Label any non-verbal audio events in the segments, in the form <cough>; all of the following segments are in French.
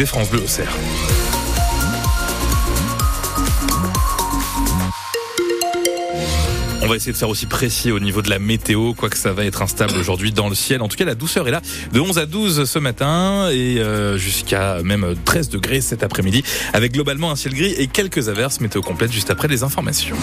France Bleu au Cerf. On va essayer de faire aussi précis au niveau de la météo, quoique ça va être instable aujourd'hui dans le ciel. En tout cas, la douceur est là de 11 à 12 ce matin et euh, jusqu'à même 13 degrés cet après-midi, avec globalement un ciel gris et quelques averses météo complètes juste après les informations.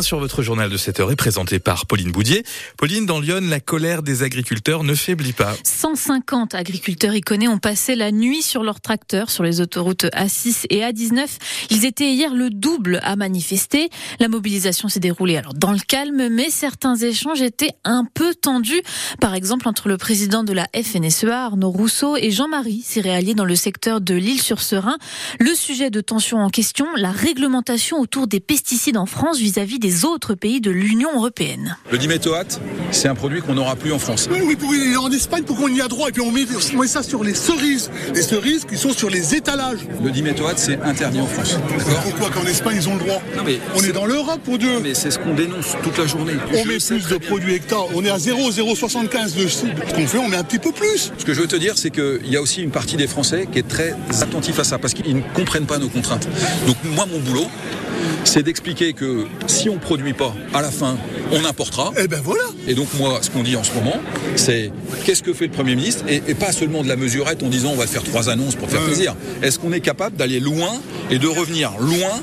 Bien sûr, votre journal de 7 heure est présenté par Pauline Boudier. Pauline, dans Lyon, la colère des agriculteurs ne faiblit pas. 150 agriculteurs iconés ont passé la nuit sur leurs tracteurs sur les autoroutes A6 et A19. Ils étaient hier le double à manifester. La mobilisation s'est déroulée alors dans le calme, mais certains échanges étaient un peu tendus. Par exemple, entre le président de la FNSEA, Arnaud Rousseau, et Jean-Marie céréalier dans le secteur de l'île-sur-Serein. Le sujet de tension en question, la réglementation autour des pesticides en France vis-à-vis des autres pays de l'Union européenne. Le diméthoate, c'est un produit qu'on n'aura plus en France. Oui, oui, pour, en Espagne, pour qu'on y a droit. Et puis on met, on met ça sur les cerises. Les cerises qui sont sur les étalages. Le diméthoate, c'est interdit en France. Pourquoi qu'en Espagne, ils ont le droit Non, mais On est dans l'Europe pour Dieu. Mais c'est ce qu'on dénonce toute la journée. On Je met plus de bien. produits hectares. On est à 0,075 de ce qu'on fait, on met un petit peu plus. Ce que je veux te dire, c'est qu'il y a aussi une partie des Français qui est très attentif à ça parce qu'ils ne comprennent pas nos contraintes. Donc moi, mon boulot, c'est d'expliquer que si on ne produit pas, à la fin, on importera. Eh ben voilà. Et donc moi, ce qu'on dit en ce moment, c'est qu'est-ce que fait le Premier ministre et, et pas seulement de la mesurette en disant on va faire trois annonces pour faire plaisir. Est-ce qu'on est capable d'aller loin et de revenir loin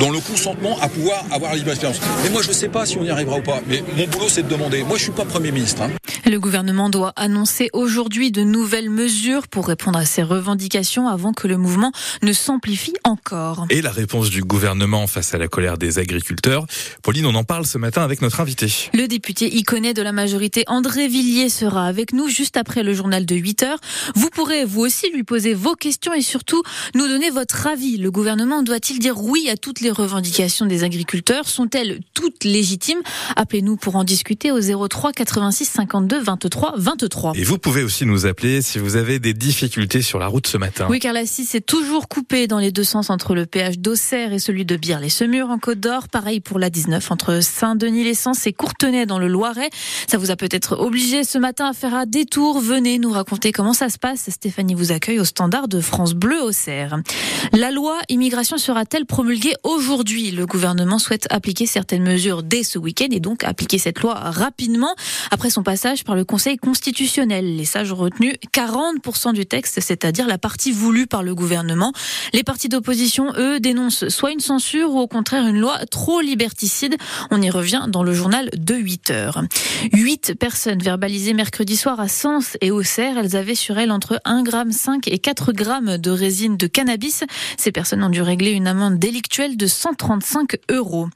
dans le consentement à pouvoir avoir la libre expérience Mais moi, je ne sais pas si on y arrivera ou pas. Mais mon boulot, c'est de demander. Moi, je suis pas Premier ministre. hein. Le gouvernement doit annoncer aujourd'hui de nouvelles mesures pour répondre à ces revendications avant que le mouvement ne s'amplifie encore. Et la réponse du gouvernement face à la colère des agriculteurs. Pauline, on en parle ce matin avec notre invité. Le député iconé de la majorité André Villiers sera avec nous juste après le journal de 8 heures. Vous pourrez vous aussi lui poser vos questions et surtout nous donner votre avis. Le gouvernement doit-il dire oui à toutes les revendications des agriculteurs? Sont-elles toutes légitimes? Appelez-nous pour en discuter au 03 86 52 23 23. Et vous pouvez aussi nous appeler si vous avez des difficultés sur la route ce matin. Oui, car la 6 est toujours coupée dans les deux sens entre le péage d'Auxerre et celui de Bire-les-Semurs en Côte d'Or. Pareil pour la 19 entre Saint-Denis-les-Sens et Courtenay dans le Loiret. Ça vous a peut-être obligé ce matin à faire un détour. Venez nous raconter comment ça se passe. Stéphanie vous accueille au standard de France Bleu Auxerre. La loi immigration sera-t-elle promulguée aujourd'hui? Le gouvernement souhaite appliquer certaines mesures dès ce week-end et donc appliquer cette loi rapidement après son passage par le Conseil constitutionnel. Les sages ont retenu 40% du texte, c'est-à-dire la partie voulue par le gouvernement. Les partis d'opposition, eux, dénoncent soit une censure ou au contraire une loi trop liberticide. On y revient dans le journal de 8 heures. Huit personnes verbalisées mercredi soir à Sens et Auxerre. Elles avaient sur elles entre 1,5 g et 4 g de résine de cannabis. Ces personnes ont dû régler une amende délictuelle de 135 euros.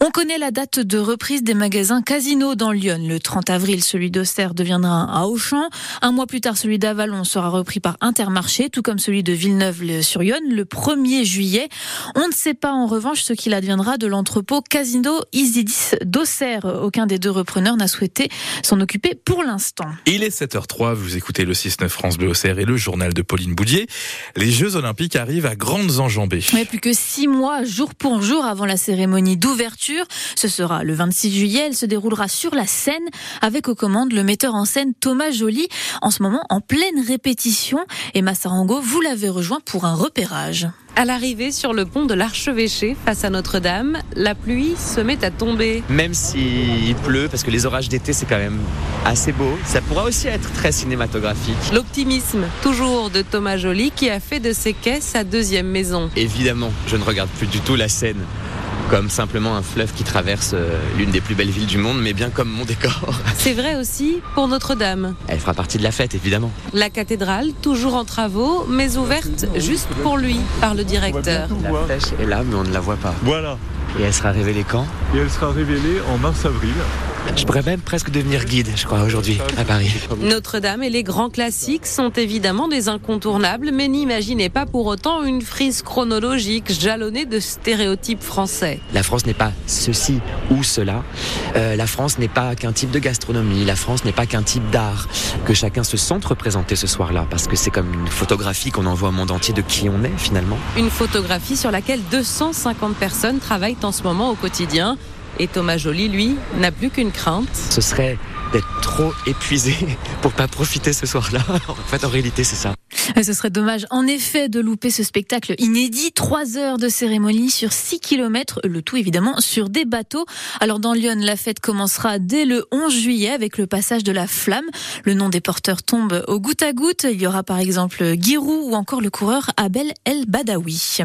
On connaît la date de reprise des magasins Casino dans Lyon. Le 30 avril, celui d'Auxerre deviendra un à Auchan. Un mois plus tard, celui d'Avalon sera repris par Intermarché, tout comme celui de Villeneuve-sur-Yonne le 1er juillet. On ne sait pas en revanche ce qu'il adviendra de l'entrepôt Casino Isidis d'Auxerre. Aucun des deux repreneurs n'a souhaité s'en occuper pour l'instant. Il est 7h03, vous écoutez le 6-9 France Bleu Auxerre et le journal de Pauline Boudier. Les Jeux Olympiques arrivent à grandes enjambées. Ouais, plus que six mois, jour pour jour, avant la cérémonie d'ouverture. Ce sera le 26 juillet. Elle se déroulera sur la scène avec aux commandes le metteur en scène Thomas Joly. En ce moment, en pleine répétition. Et Massarango, vous l'avez rejoint pour un repérage. À l'arrivée sur le pont de l'Archevêché, face à Notre-Dame, la pluie se met à tomber. Même s'il pleut, parce que les orages d'été c'est quand même assez beau, ça pourra aussi être très cinématographique. L'optimisme, toujours de Thomas Joly, qui a fait de ses quais sa deuxième maison. Évidemment, je ne regarde plus du tout la Seine comme simplement un fleuve qui traverse euh, l'une des plus belles villes du monde, mais bien comme mon décor. <laughs> C'est vrai aussi pour Notre-Dame. Elle fera partie de la fête, évidemment. La cathédrale, toujours en travaux, mais ouverte juste pour lui, par le directeur. La flèche est là, mais on ne la voit pas. Voilà. Et elle sera révélée quand? Et elle sera révélée en mars-avril. Je pourrais même presque devenir guide, je crois, aujourd'hui, à Paris. Notre-Dame et les grands classiques sont évidemment des incontournables, mais n'imaginez pas pour autant une frise chronologique jalonnée de stéréotypes français. La France n'est pas ceci ou cela. Euh, la France n'est pas qu'un type de gastronomie. La France n'est pas qu'un type d'art. Que chacun se sente représenté ce soir-là, parce que c'est comme une photographie qu'on envoie au monde entier de qui on est finalement. Une photographie sur laquelle 250 personnes travaillent en ce moment au quotidien. Et Thomas Joly, lui, n'a plus qu'une crainte. Ce serait d'être trop épuisé <laughs> pour pas profiter ce soir-là. En fait, en réalité, c'est ça. Ce serait dommage, en effet, de louper ce spectacle inédit. Trois heures de cérémonie sur 6 km, le tout évidemment sur des bateaux. Alors dans Lyon, la fête commencera dès le 11 juillet avec le passage de la flamme. Le nom des porteurs tombe au goutte à goutte. Il y aura par exemple Giroud ou encore le coureur Abel El Badawi.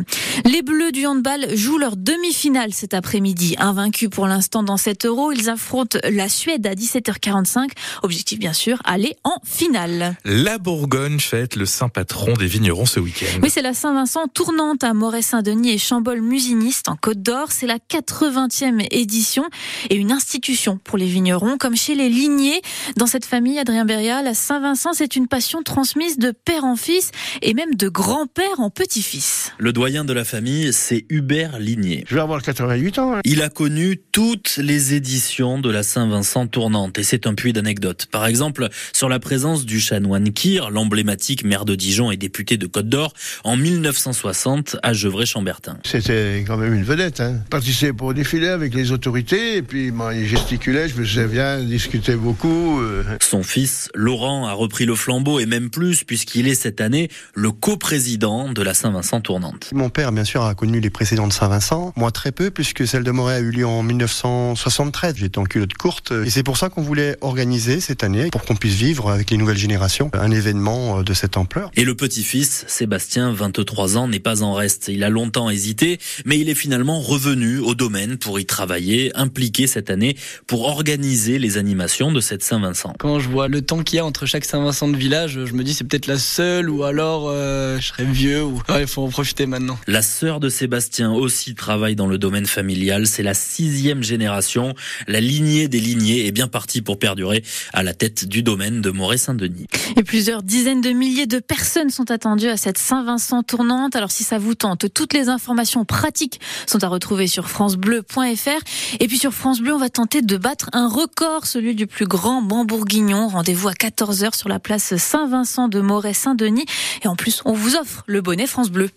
Les Bleus du handball jouent leur demi-finale cet après-midi. Invaincus pour l'instant dans 7 euros, ils affrontent la Suède à 17h45. Objectif bien sûr, aller en finale. La Bourgogne fête le saint patron des vignerons ce week-end. Oui, c'est la Saint-Vincent tournante à Moret-Saint-Denis et Chambol-Musiniste en Côte d'Or. C'est la 80e édition et une institution pour les vignerons, comme chez les Lignées. Dans cette famille, Adrien Beria, la Saint-Vincent, c'est une passion transmise de père en fils et même de grand-père en petit-fils. Le doyen de la famille, c'est Hubert Ligné. Je vais avoir 88 ans. Hein. Il a connu toutes les éditions de la Saint-Vincent tournante et c'est un puits d'anecdotes. Par exemple, sur la présence du chanoine Kir, l'emblématique maire de Dijon et député de Côte d'Or, en 1960 à Gevrey-Chambertin. C'était quand même une vedette. Hein. Participait pour défiler avec les autorités et puis il gesticulait, je me souviens, discutait beaucoup. Euh. Son fils, Laurent, a repris le flambeau et même plus puisqu'il est cette année le coprésident de la Saint-Vincent tournante. Mon père, bien sûr, a connu les précédents de Saint-Vincent. Moi, très peu, puisque celle de Moret a eu lieu en 1973. J'étais en culotte courte. Et c'est pour ça qu'on voulait organiser cette année, pour qu'on puisse vivre avec les nouvelles générations, un événement de cette ampleur. Et le petit-fils, Sébastien, 23 ans, n'est pas en reste. Il a longtemps hésité, mais il est finalement revenu au domaine pour y travailler, impliqué cette année pour organiser les animations de cette Saint-Vincent. Quand je vois le temps qu'il y a entre chaque Saint-Vincent de village, je me dis c'est peut-être la seule ou alors euh, je serais vieux ou <laughs> il faut en profiter maintenant. La sœur de Sébastien aussi travaille dans le domaine familial. C'est la sixième génération. La lignée des lignées est bien partie pour perdurer à la tête du domaine de Moret-Saint-Denis. Et plusieurs dizaines de milliers de personnes sont attendues à cette Saint-Vincent tournante. Alors si ça vous tente, toutes les informations pratiques sont à retrouver sur francebleu.fr. Et puis sur France Bleu, on va tenter de battre un record, celui du plus grand banc bourguignon. Rendez-vous à 14h sur la place Saint-Vincent de Moret-Saint-Denis. Et en plus, on vous offre le bonnet France Bleu.